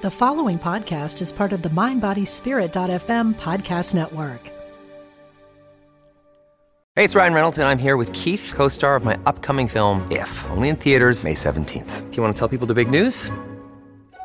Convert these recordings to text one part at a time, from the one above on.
The following podcast is part of the MindBodySpirit.fm podcast network. Hey, it's Ryan Reynolds, and I'm here with Keith, co star of my upcoming film, If, only in theaters, May 17th. Do you want to tell people the big news?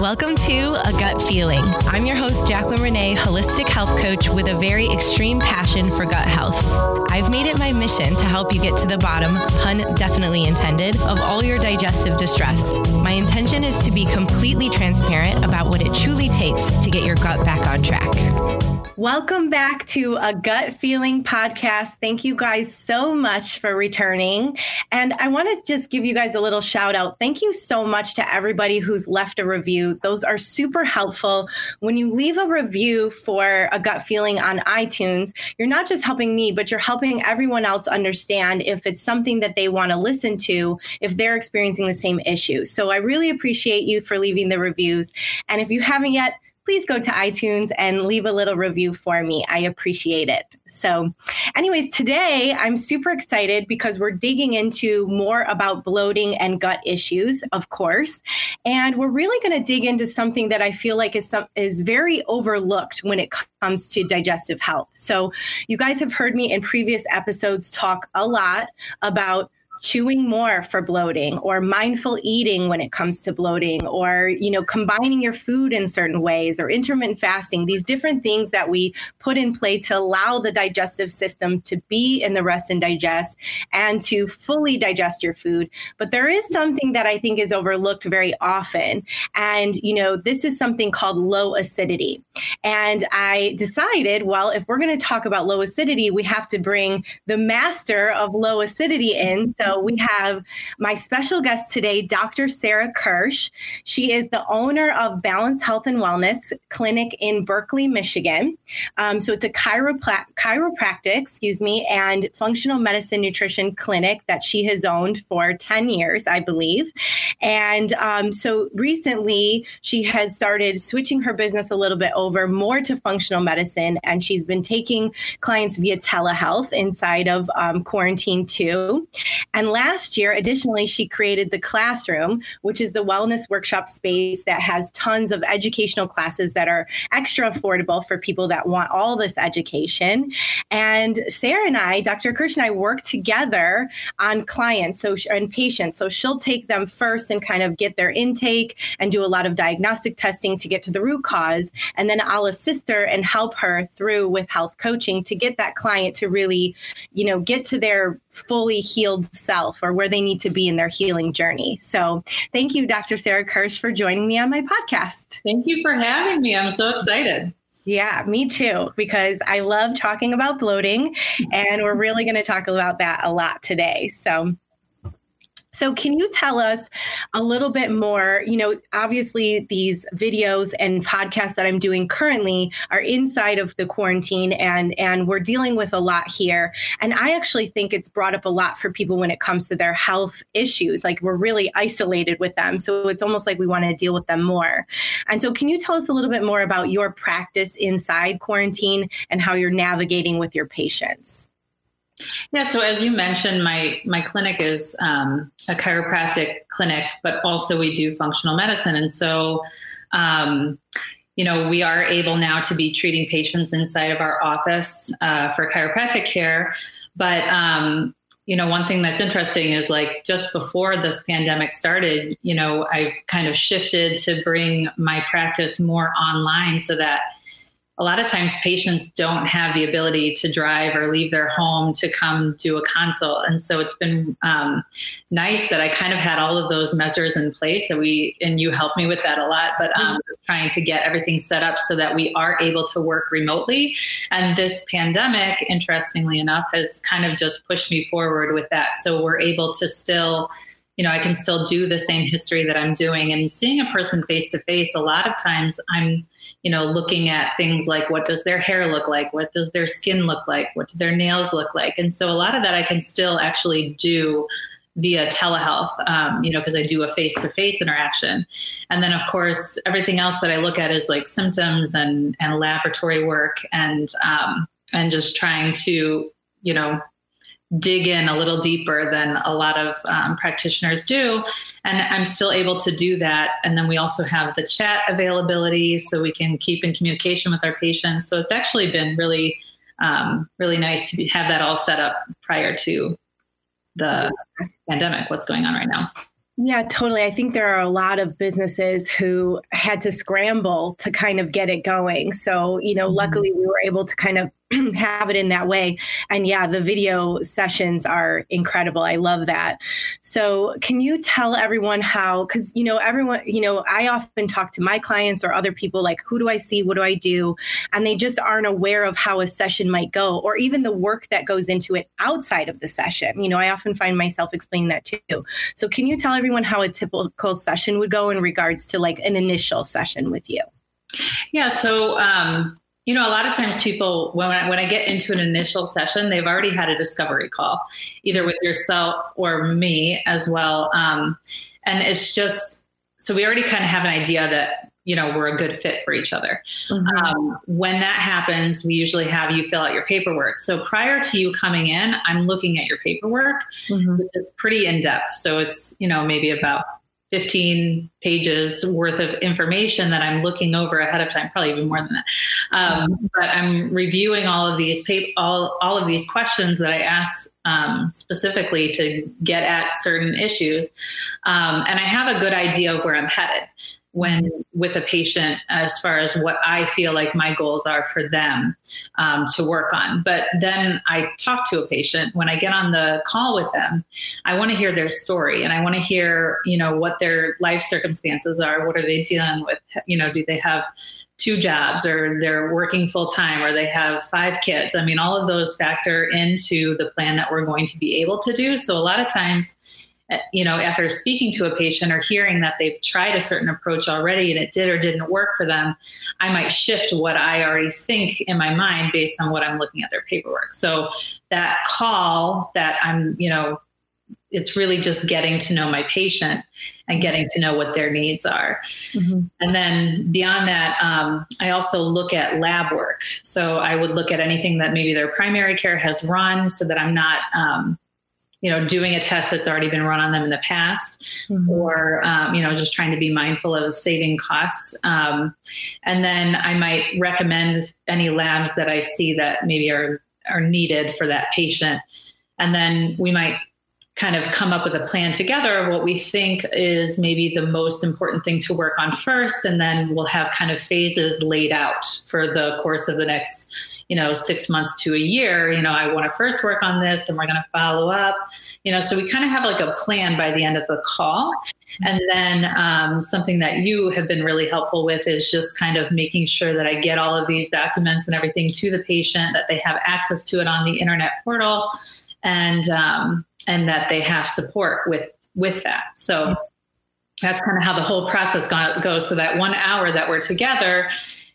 Welcome to A Gut Feeling. I'm your host, Jaclyn Renee, holistic health coach with a very extreme passion for gut health. I've made it my mission to help you get to the bottom, pun definitely intended, of all your digestive distress. My intention is to be completely transparent about what it truly takes to get your gut back on track. Welcome back to a gut feeling podcast. Thank you guys so much for returning. And I want to just give you guys a little shout out. Thank you so much to everybody who's left a review. Those are super helpful. When you leave a review for a gut feeling on iTunes, you're not just helping me, but you're helping everyone else understand if it's something that they want to listen to, if they're experiencing the same issue. So I really appreciate you for leaving the reviews. And if you haven't yet, please go to iTunes and leave a little review for me. I appreciate it. So, anyways, today I'm super excited because we're digging into more about bloating and gut issues, of course. And we're really going to dig into something that I feel like is some, is very overlooked when it comes to digestive health. So, you guys have heard me in previous episodes talk a lot about chewing more for bloating or mindful eating when it comes to bloating or you know combining your food in certain ways or intermittent fasting. These different things that we put in play to allow the digestive system to be in the rest and digest and to fully digest your food. But there is something that i think is overlooked very often. And you know this is something called low acidity. And i decided well if we're going to talk about low acidity we have to bring the master of low acidity in. So we have my special guest today, Dr. Sarah Kirsch. She is the owner of Balanced Health and Wellness Clinic in Berkeley, Michigan. Um, so it's a chiropractic, excuse me, and functional medicine nutrition clinic that she has owned for 10 years, I believe. And um, so recently she has started switching her business a little bit over more to functional medicine, and she's been taking clients via telehealth inside of um, quarantine too. And last year, additionally, she created the classroom, which is the wellness workshop space that has tons of educational classes that are extra affordable for people that want all this education. And Sarah and I, Dr. Kirsch and I, work together on clients so and patients. So she'll take them first and kind of get their intake and do a lot of diagnostic testing to get to the root cause. And then I'll assist her and help her through with health coaching to get that client to really, you know, get to their fully healed self or where they need to be in their healing journey. So, thank you, Dr. Sarah Kirsch, for joining me on my podcast. Thank you for having me. I'm so excited. Yeah, me too, because I love talking about bloating, and we're really going to talk about that a lot today. So, so, can you tell us a little bit more? You know, obviously, these videos and podcasts that I'm doing currently are inside of the quarantine, and and we're dealing with a lot here. And I actually think it's brought up a lot for people when it comes to their health issues. Like we're really isolated with them, so it's almost like we want to deal with them more. And so, can you tell us a little bit more about your practice inside quarantine and how you're navigating with your patients? Yeah, so as you mentioned, my my clinic is um, a chiropractic clinic, but also we do functional medicine, and so. Um, you know, we are able now to be treating patients inside of our office uh, for chiropractic care. But um, you know, one thing that's interesting is like just before this pandemic started, you know, I've kind of shifted to bring my practice more online so that a lot of times patients don't have the ability to drive or leave their home to come do a consult. And so it's been um, nice that I kind of had all of those measures in place that we, and you helped me with that a lot, but um, mm-hmm. trying to get everything set up so that we are able to work remotely. And this pandemic, interestingly enough, has kind of just pushed me forward with that. So we're able to still you know, I can still do the same history that I'm doing. And seeing a person face to face, a lot of times I'm, you know, looking at things like what does their hair look like? What does their skin look like? What do their nails look like? And so a lot of that I can still actually do via telehealth, um, you know, because I do a face to face interaction. And then, of course, everything else that I look at is like symptoms and, and laboratory work and, um, and just trying to, you know, dig in a little deeper than a lot of um, practitioners do. And I'm still able to do that. And then we also have the chat availability so we can keep in communication with our patients. So it's actually been really, um, really nice to be, have that all set up prior to the pandemic, what's going on right now. Yeah, totally. I think there are a lot of businesses who had to scramble to kind of get it going. So, you know, mm-hmm. luckily we were able to kind of have it in that way. And yeah, the video sessions are incredible. I love that. So, can you tell everyone how, because, you know, everyone, you know, I often talk to my clients or other people like, who do I see? What do I do? And they just aren't aware of how a session might go or even the work that goes into it outside of the session. You know, I often find myself explaining that too. So, can you tell everyone how a typical session would go in regards to like an initial session with you? Yeah. So, um, you know, a lot of times people, when I, when I get into an initial session, they've already had a discovery call, either with yourself or me as well. Um, and it's just, so we already kind of have an idea that, you know, we're a good fit for each other. Mm-hmm. Um, when that happens, we usually have you fill out your paperwork. So prior to you coming in, I'm looking at your paperwork, mm-hmm. which is pretty in depth. So it's, you know, maybe about 15 pages worth of information that I'm looking over ahead of time, probably even more than that. Um, but I'm reviewing all of these pap- all all of these questions that I ask um, specifically to get at certain issues, um, and I have a good idea of where I'm headed when with a patient as far as what I feel like my goals are for them um, to work on. But then I talk to a patient when I get on the call with them. I want to hear their story and I want to hear, you know, what their life circumstances are. What are they dealing with? You know, do they have two jobs or they're working full time or they have five kids? I mean, all of those factor into the plan that we're going to be able to do. So a lot of times, you know, after speaking to a patient or hearing that they've tried a certain approach already and it did or didn't work for them, I might shift what I already think in my mind based on what I'm looking at their paperwork. So that call that I'm, you know, it's really just getting to know my patient and getting to know what their needs are. Mm-hmm. And then beyond that, um, I also look at lab work. So I would look at anything that maybe their primary care has run so that I'm not, um, you know, doing a test that's already been run on them in the past, mm-hmm. or um, you know, just trying to be mindful of saving costs. Um, and then I might recommend any labs that I see that maybe are are needed for that patient. And then we might kind of come up with a plan together of what we think is maybe the most important thing to work on first and then we'll have kind of phases laid out for the course of the next you know six months to a year. You know i want to first work on this and we're going to follow up. You know so we kind of have like a plan by the end of the call. And then um, something that you have been really helpful with is just kind of making sure that i get all of these documents and everything to the patient that they have access to it on the internet portal and um, and that they have support with with that. So that's kind of how the whole process goes. So that one hour that we're together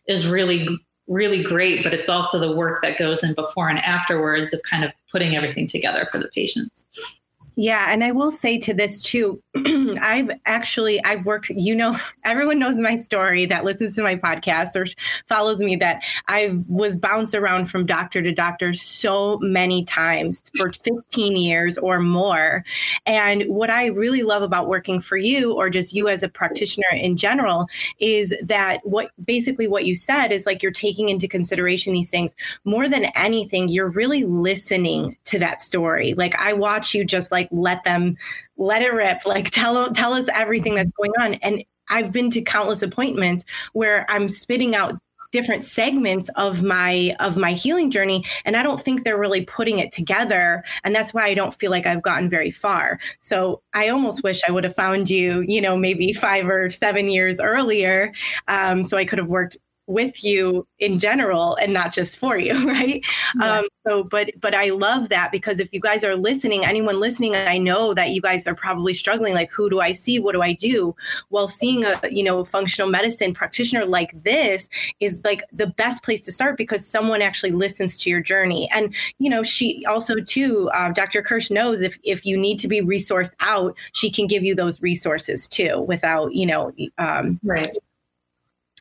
is really really great, but it's also the work that goes in before and afterwards of kind of putting everything together for the patients. Yeah, and I will say to this too, I've actually I've worked, you know, everyone knows my story that listens to my podcast or follows me that I was bounced around from doctor to doctor so many times for 15 years or more. And what I really love about working for you or just you as a practitioner in general is that what basically what you said is like you're taking into consideration these things more than anything, you're really listening to that story. Like I watch you just like like let them let it rip. Like tell tell us everything that's going on. And i've been to countless appointments where i'm spitting out different segments of my of my healing journey and i don't think they're really putting it together. And that's why i don't feel like i've gotten very far. So i almost wish i would have found you you know maybe five or seven years earlier um, so i could have worked with you in general and not just for you right? Yeah. um so but but i love that because if you guys are listening anyone listening i know that you guys are probably struggling like who do i see? What do i do? Well seeing a you know functional medicine practitioner like this is like the best place to start because someone actually listens to your journey. And you know she also too uh, dr kirsch knows if if you need to be resourced out she can give you those resources too without you know um, right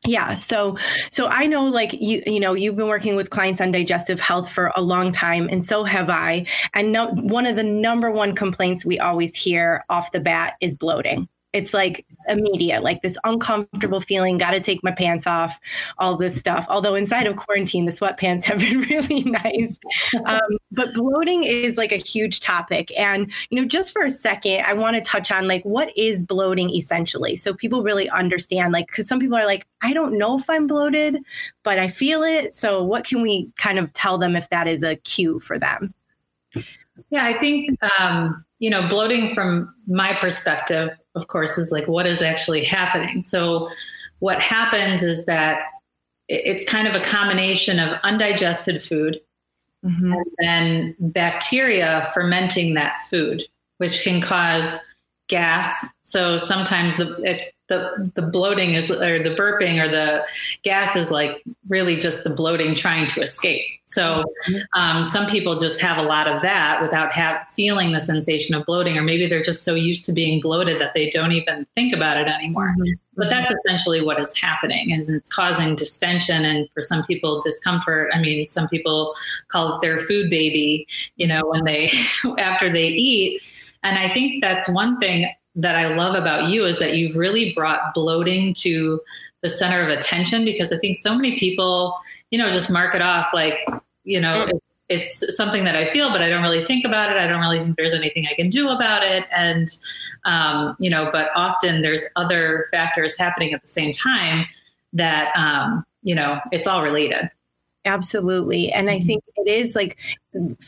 yeah so so i know like you you know you've been working with clients on digestive health for a long time and so have i and no, one of the number one complaints we always hear off the bat is bloating it's like immediate, like this uncomfortable feeling, got to take my pants off, all this stuff. Although inside of quarantine, the sweatpants have been really nice. Um, but bloating is like a huge topic. And, you know, just for a second, I want to touch on like what is bloating essentially? So people really understand, like, because some people are like, I don't know if I'm bloated, but I feel it. So what can we kind of tell them if that is a cue for them? Yeah, I think, um, you know, bloating from my perspective, of course, is like what is actually happening. So, what happens is that it's kind of a combination of undigested food mm-hmm. and then bacteria fermenting that food, which can cause gas. So sometimes the it's the the bloating is or the burping or the gas is like really just the bloating trying to escape. So um, some people just have a lot of that without have feeling the sensation of bloating, or maybe they're just so used to being bloated that they don't even think about it anymore. Mm-hmm. But that's essentially what is happening, is it's causing distension and for some people discomfort. I mean, some people call it their food baby, you know, when they after they eat. And I think that's one thing that I love about you is that you've really brought bloating to the center of attention because I think so many people, you know, just mark it off like, you know, mm. it's, it's something that I feel, but I don't really think about it. I don't really think there's anything I can do about it. And, um, you know, but often there's other factors happening at the same time that, um, you know, it's all related. Absolutely. And I mm-hmm. think it is like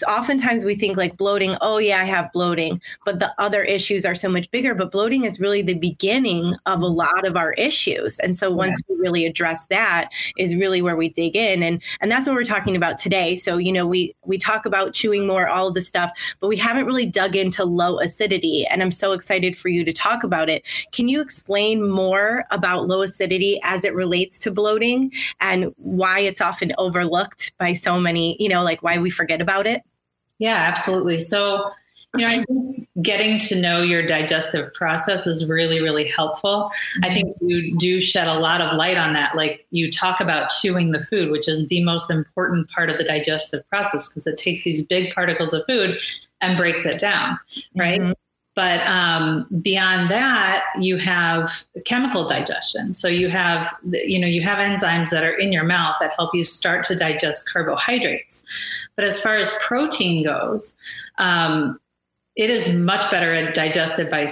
oftentimes we think like bloating, oh yeah, I have bloating, but the other issues are so much bigger. But bloating is really the beginning of a lot of our issues. And so once yeah. we really address that is really where we dig in. And and that's what we're talking about today. So, you know, we we talk about chewing more, all of the stuff, but we haven't really dug into low acidity. And I'm so excited for you to talk about it. Can you explain more about low acidity as it relates to bloating and why it's often overlooked by so many, you know, like why we forget about about it? Yeah, absolutely. So, you know, I think getting to know your digestive process is really, really helpful. Mm-hmm. I think you do shed a lot of light on that. Like you talk about chewing the food, which is the most important part of the digestive process because it takes these big particles of food and breaks it down, right? Mm-hmm. But um, beyond that, you have chemical digestion. So you have, you know, you have enzymes that are in your mouth that help you start to digest carbohydrates. But as far as protein goes, um, it is much better digested by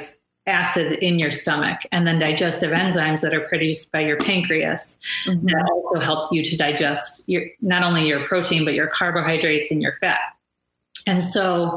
acid in your stomach and then digestive enzymes that are produced by your pancreas mm-hmm. that also help you to digest your not only your protein but your carbohydrates and your fat and so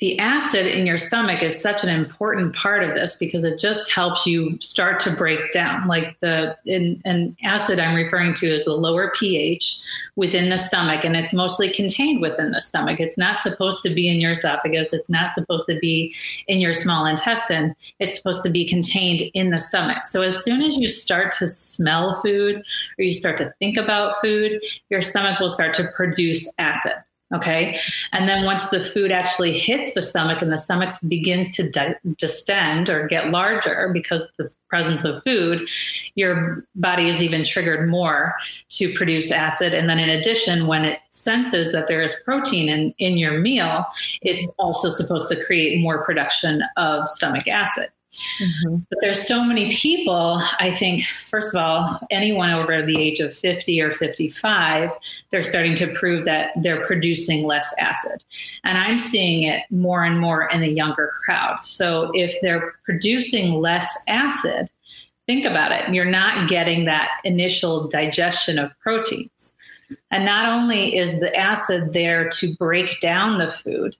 the acid in your stomach is such an important part of this because it just helps you start to break down. Like the in, an acid I'm referring to is the lower pH within the stomach, and it's mostly contained within the stomach. It's not supposed to be in your esophagus. It's not supposed to be in your small intestine. It's supposed to be contained in the stomach. So as soon as you start to smell food or you start to think about food, your stomach will start to produce acid. Okay. And then once the food actually hits the stomach and the stomach begins to di- distend or get larger because the presence of food, your body is even triggered more to produce acid. And then in addition, when it senses that there is protein in, in your meal, it's also supposed to create more production of stomach acid. Mm-hmm. But there's so many people, I think, first of all, anyone over the age of 50 or 55, they're starting to prove that they're producing less acid. And I'm seeing it more and more in the younger crowd. So if they're producing less acid, think about it. You're not getting that initial digestion of proteins. And not only is the acid there to break down the food,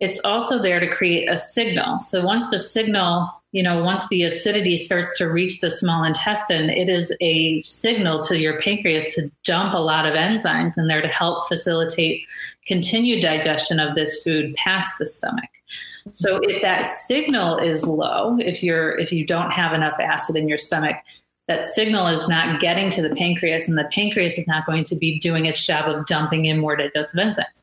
it's also there to create a signal. So once the signal, you know, once the acidity starts to reach the small intestine, it is a signal to your pancreas to dump a lot of enzymes in there to help facilitate continued digestion of this food past the stomach. So if that signal is low, if you're if you don't have enough acid in your stomach, that signal is not getting to the pancreas and the pancreas is not going to be doing its job of dumping in more digestive enzymes.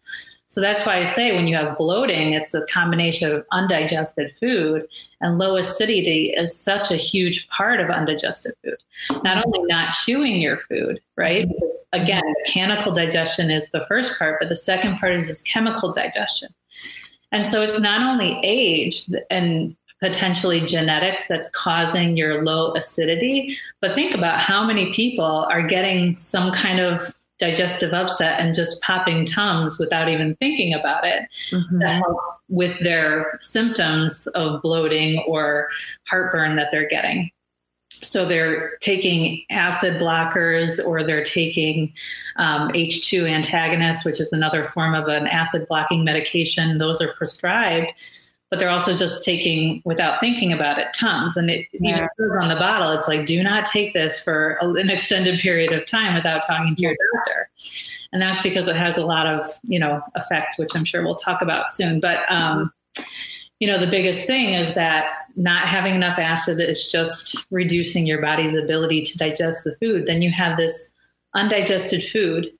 So that's why I say when you have bloating, it's a combination of undigested food and low acidity is such a huge part of undigested food. Not only not chewing your food, right? Again, mechanical digestion is the first part, but the second part is this chemical digestion. And so it's not only age and potentially genetics that's causing your low acidity, but think about how many people are getting some kind of digestive upset and just popping tums without even thinking about it mm-hmm. to help with their symptoms of bloating or heartburn that they're getting. So they're taking acid blockers or they're taking um, H2 antagonists, which is another form of an acid blocking medication. Those are prescribed but they're also just taking without thinking about it Tums. And it yeah. even on the bottle it's like do not take this for an extended period of time without talking to your doctor. And that's because it has a lot of you know effects which i'm sure we'll talk about soon. But um, you know the biggest thing is that not having enough acid is just reducing your body's ability to digest the food. Then you have this undigested food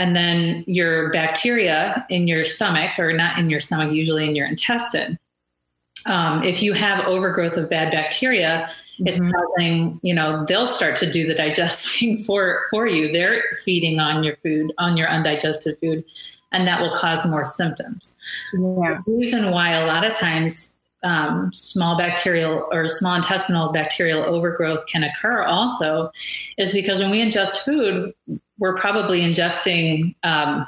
and then your bacteria in your stomach, or not in your stomach, usually in your intestine. Um, if you have overgrowth of bad bacteria, mm-hmm. it's causing, you know, they'll start to do the digesting for for you. They're feeding on your food, on your undigested food, and that will cause more symptoms. Yeah. The reason why a lot of times um, small bacterial or small intestinal bacterial overgrowth can occur also is because when we ingest food, we're probably ingesting um,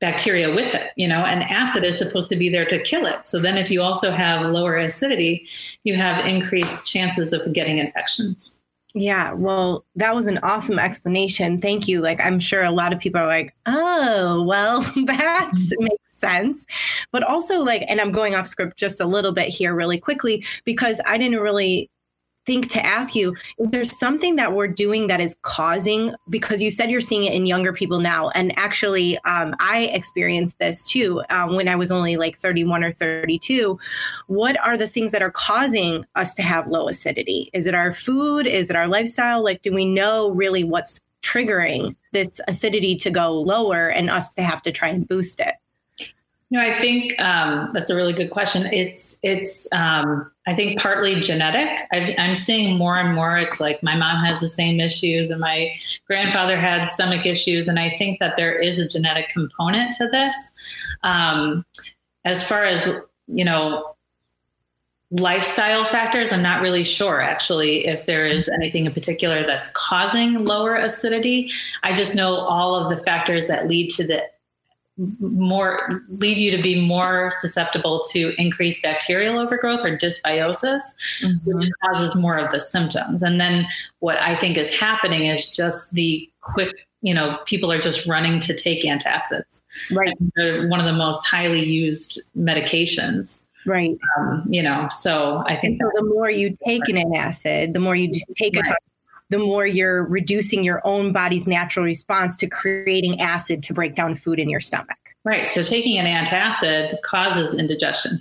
bacteria with it, you know, and acid is supposed to be there to kill it. So then if you also have lower acidity, you have increased chances of getting infections. Yeah, well, that was an awesome explanation. Thank you. Like, I'm sure a lot of people are like, oh, well, that mm-hmm. makes sense. But also, like, and I'm going off script just a little bit here, really quickly, because I didn't really think to ask you is there something that we're doing that is causing because you said you're seeing it in younger people now and actually um, i experienced this too um, when i was only like 31 or 32 what are the things that are causing us to have low acidity? Is it our food? Is it our lifestyle? Like do we know really what's triggering this acidity to go lower and us to have to try and boost it? No, I think um, that's a really good question. It's it's um, I think partly genetic. i am seeing more and more. It's like my mom has the same issues, and my grandfather had stomach issues, and I think that there is a genetic component to this. Um, as far as you know, lifestyle factors, I'm not really sure actually if there is anything in particular that's causing lower acidity. I just know all of the factors that lead to the more lead you to be more susceptible to increased bacterial overgrowth or dysbiosis, mm-hmm. which causes more of the symptoms. And then what I think is happening is just the quick, you know, people are just running to take antacids. Right. they're one of the most highly used medications. Right. Um, you know, so I think so the more you take an antacid, the more you take right. The more you're reducing your own body's natural response to creating acid to break down food in your stomach. Right. So taking an antacid causes indigestion.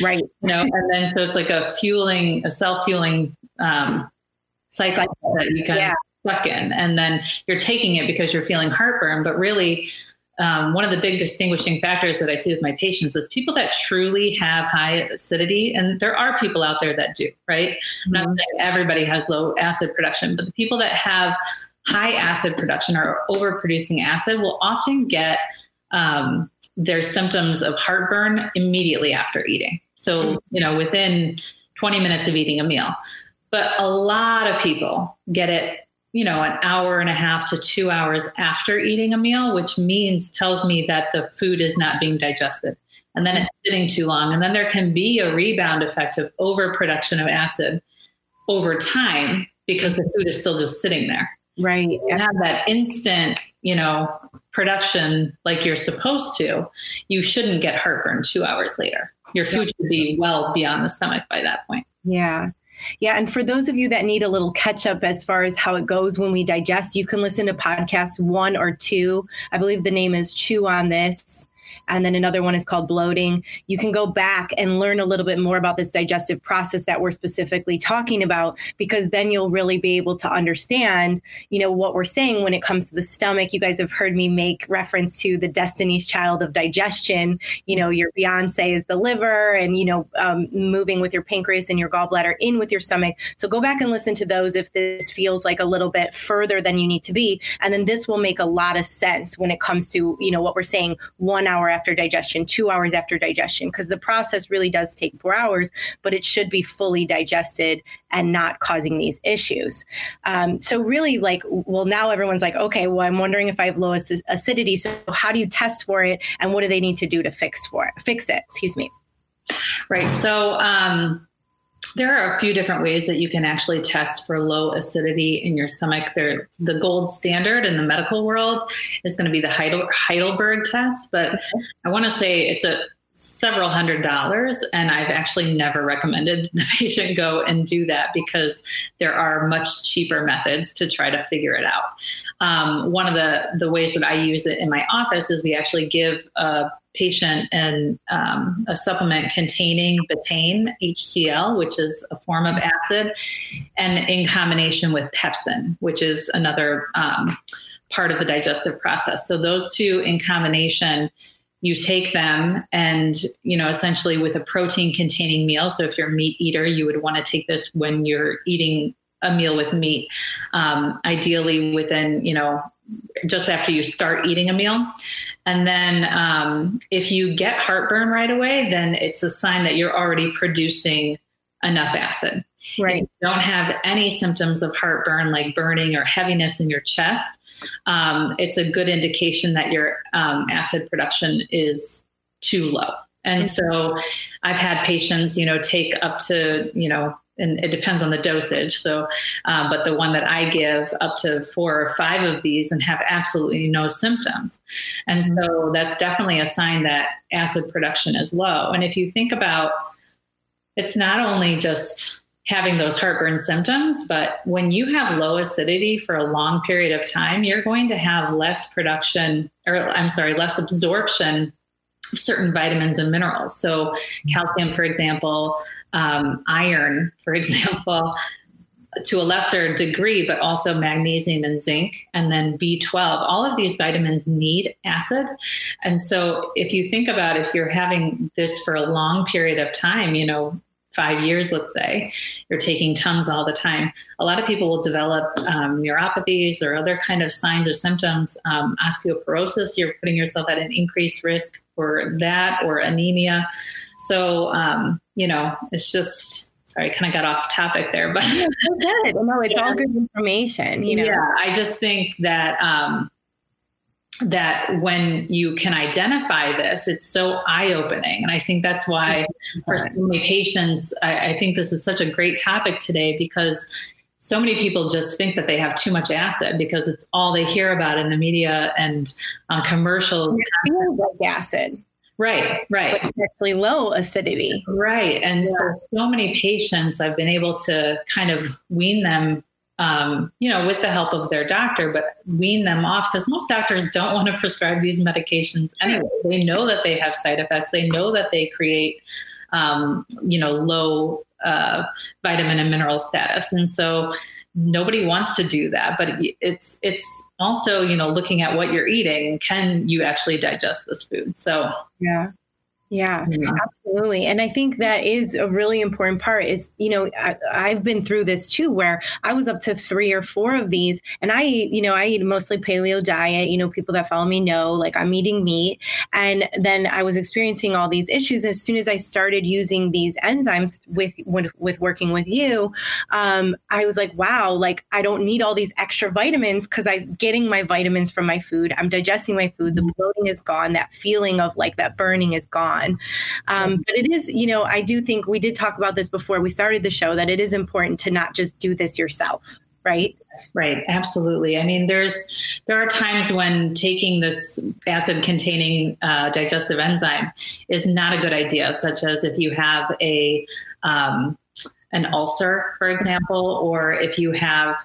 Right. You know, and then so it's like a fueling, a self fueling um, cycle, cycle, that you kind yeah. of stuck in. And then you're taking it because you're feeling heartburn, but really um, one of the big distinguishing factors that I see with my patients is people that truly have high acidity, and there are people out there that do, right? Mm-hmm. Not saying everybody has low acid production, but the people that have high acid production or overproducing acid will often get um, their symptoms of heartburn immediately after eating. So, you know, within 20 minutes of eating a meal. But a lot of people get it you know, an hour and a half to two hours after eating a meal, which means tells me that the food is not being digested. And then it's sitting too long. And then there can be a rebound effect of overproduction of acid over time because the food is still just sitting there. Right. You have that instant, you know, production like you're supposed to. You shouldn't get heartburn two hours later. Your food should be well beyond the stomach by that point. Yeah. Yeah. And for those of you that need a little catch up as far as how it goes when we digest, you can listen to podcast one or two. I believe the name is Chew on This and then another one is called bloating. You can go back and learn a little bit more about this digestive process that we're specifically talking about because then you'll really be able to understand, you know, what we're saying when it comes to the stomach. You guys have heard me make reference to the Destiny's Child of digestion. You know, your Beyonce is the liver, and you know, um, moving with your pancreas and your gallbladder in with your stomach. So go back and listen to those if this feels like a little bit further than you need to be, and then this will make a lot of sense when it comes to you know what we're saying one hour after digestion, two hours after digestion, because the process really does take four hours, but it should be fully digested and not causing these issues. Um, so, really, like, well, now everyone's like, okay, well, I'm wondering if I have low acidity. So, how do you test for it, and what do they need to do to fix for it? Fix it. Excuse me. Right. So, um, there are a few different ways that you can actually test for low acidity in your stomach. There, the gold standard in the medical world is going to be the Heidelberg test, but I want to say it's a several hundred dollars and i've actually never recommended the patient go and do that because there are much cheaper methods to try to figure it out. Um, one of the the ways that i use it in my office is we actually give a patient an, um, a supplement containing betaine hcl which is a form of acid and in combination with pepsin which is another um, part of the digestive process. So those two in combination you take them and you know essentially with a protein containing meal. So if you're a meat eater you would want to take this when you're eating a meal with meat um, ideally within you know just after you start eating a meal. And then um, if you get heartburn right away then it's a sign that you're already producing enough acid right if you don't have any symptoms of heartburn like burning or heaviness in your chest um, it's a good indication that your um, acid production is too low. And so I've had patients, you know, take up to, you know, and it depends on the dosage. So, uh, but the one that I give up to four or five of these and have absolutely no symptoms. And mm-hmm. so that's definitely a sign that acid production is low. And if you think about it's not only just having those heartburn symptoms. But when you have low acidity for a long period of time, you're going to have less production, or I'm sorry, less absorption of certain vitamins and minerals. So, calcium, for example, um, iron, for example. To a lesser degree, but also magnesium and zinc, and then B12. All of these vitamins need acid. And so, if you think about if you're having this for a long period of time, you know, five years, let's say, you're taking Tums all the time, a lot of people will develop um, neuropathies or other kind of signs or symptoms. Um, osteoporosis, you're putting yourself at an increased risk for that or anemia. So, um, you know, it's just, sorry, I kind of got off topic there, but good. No, it's yeah. all good information. You know, yeah, I just think that, um, that when you can identify this, it's so eye opening. And I think that's why for so many patients, I, I, think this is such a great topic today because so many people just think that they have too much acid because it's all they hear about in the media and on commercials. Like acid. Right, right. Actually low acidity. Right. And yeah. so, so many patients, I've been able to kind of wean them um, you know, with the help of their doctor, but wean them off because most doctors don't want to prescribe these medications anyway. They know that they have side effects. They know that they create, um, you know, low uh, vitamin and mineral status, and so nobody wants to do that. But it's it's also you know looking at what you're eating. Can you actually digest this food? So yeah. Yeah, absolutely. And I think that is a really important part is, you know, I, have been through this too, where I was up to three or four of these and I you know, I eat mostly paleo diet, you know, people that follow me know, like I'm eating meat. And then I was experiencing all these issues. As soon as I started using these enzymes with, with, with working with you, um, I was like, wow, like I don't need all these extra vitamins because I'm getting my vitamins from my food. I'm digesting my food. The bloating is gone. That feeling of like that burning is gone done. Um, but it is, you know, I do think we did talk about this before we started the show that it is important to not just do this yourself, right? Right, absolutely. I mean, there's there are times when taking this acid-containing uh, digestive enzyme is not a good idea, such as if you have a um, an ulcer, for example, or if you have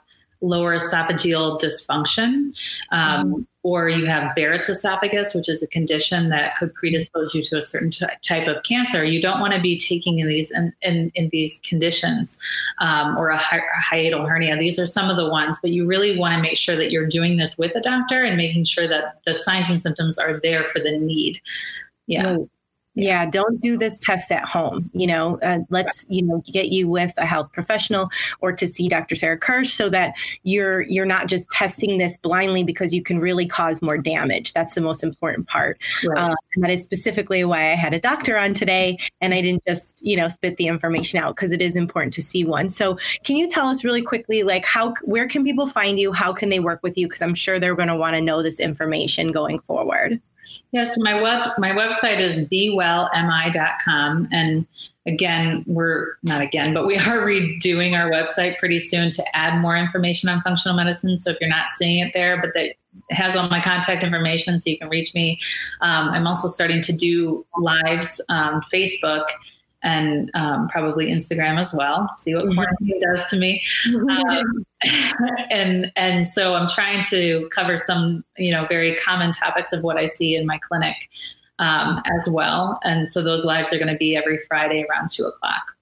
lower esophageal dysfunction, um, mm-hmm. Or you have Barrett's esophagus, which is a condition that could predispose you to a certain t- type of cancer. You don't want to be taking in these in, in, in these conditions, um, or a, hi- a hiatal hernia. These are some of the ones, but you really want to make sure that you're doing this with a doctor and making sure that the signs and symptoms are there for the need. Yeah. Yeah, don't do this test at home. You know, uh, let's you know get you with a health professional or to see Dr. Sarah Kirsch so that you're you're not just testing this blindly because you can really cause more damage. That's the most important part, right. uh, and that is specifically why I had a doctor on today, and I didn't just you know spit the information out because it is important to see one. So, can you tell us really quickly, like how where can people find you? How can they work with you? Because I'm sure they're going to want to know this information going forward. Yes, my web my website is bewellmi.com and again, we're not again, but we are redoing our website pretty soon to add more information on functional medicine. So if you're not seeing it there, but that has all my contact information so you can reach me. Um, I'm also starting to do lives on Facebook and um, probably Instagram as well. See what mm-hmm. quarantine does to me. Um, and and so I'm trying to cover some you know very common topics of what I see in my clinic um, as well. And so those lives are going to be every Friday around two o'clock.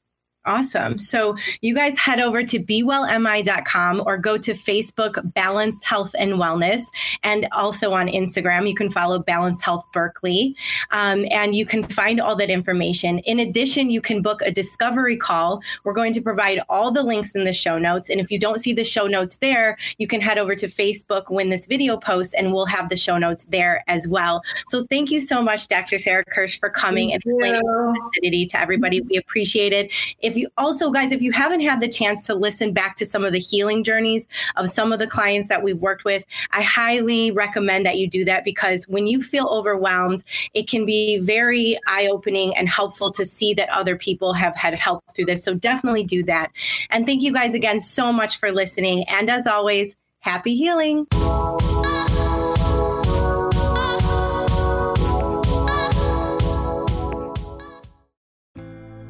Awesome. So you guys head over to bewellmi.com or go to Facebook Balanced Health and Wellness and also on Instagram. You can follow Balanced Health Berkeley um, and you can find all that information. In addition, you can book a discovery call. We're going to provide all the links in the show notes. And if you don't see the show notes there, you can head over to Facebook when this video posts and we'll have the show notes there as well. So thank you so much, Dr. Sarah Kirsch, for coming thank and explaining acidity to everybody. We appreciate it. If if you also, guys, if you haven't had the chance to listen back to some of the healing journeys of some of the clients that we've worked with, I highly recommend that you do that because when you feel overwhelmed, it can be very eye opening and helpful to see that other people have had help through this. So definitely do that. And thank you guys again so much for listening. And as always, happy healing.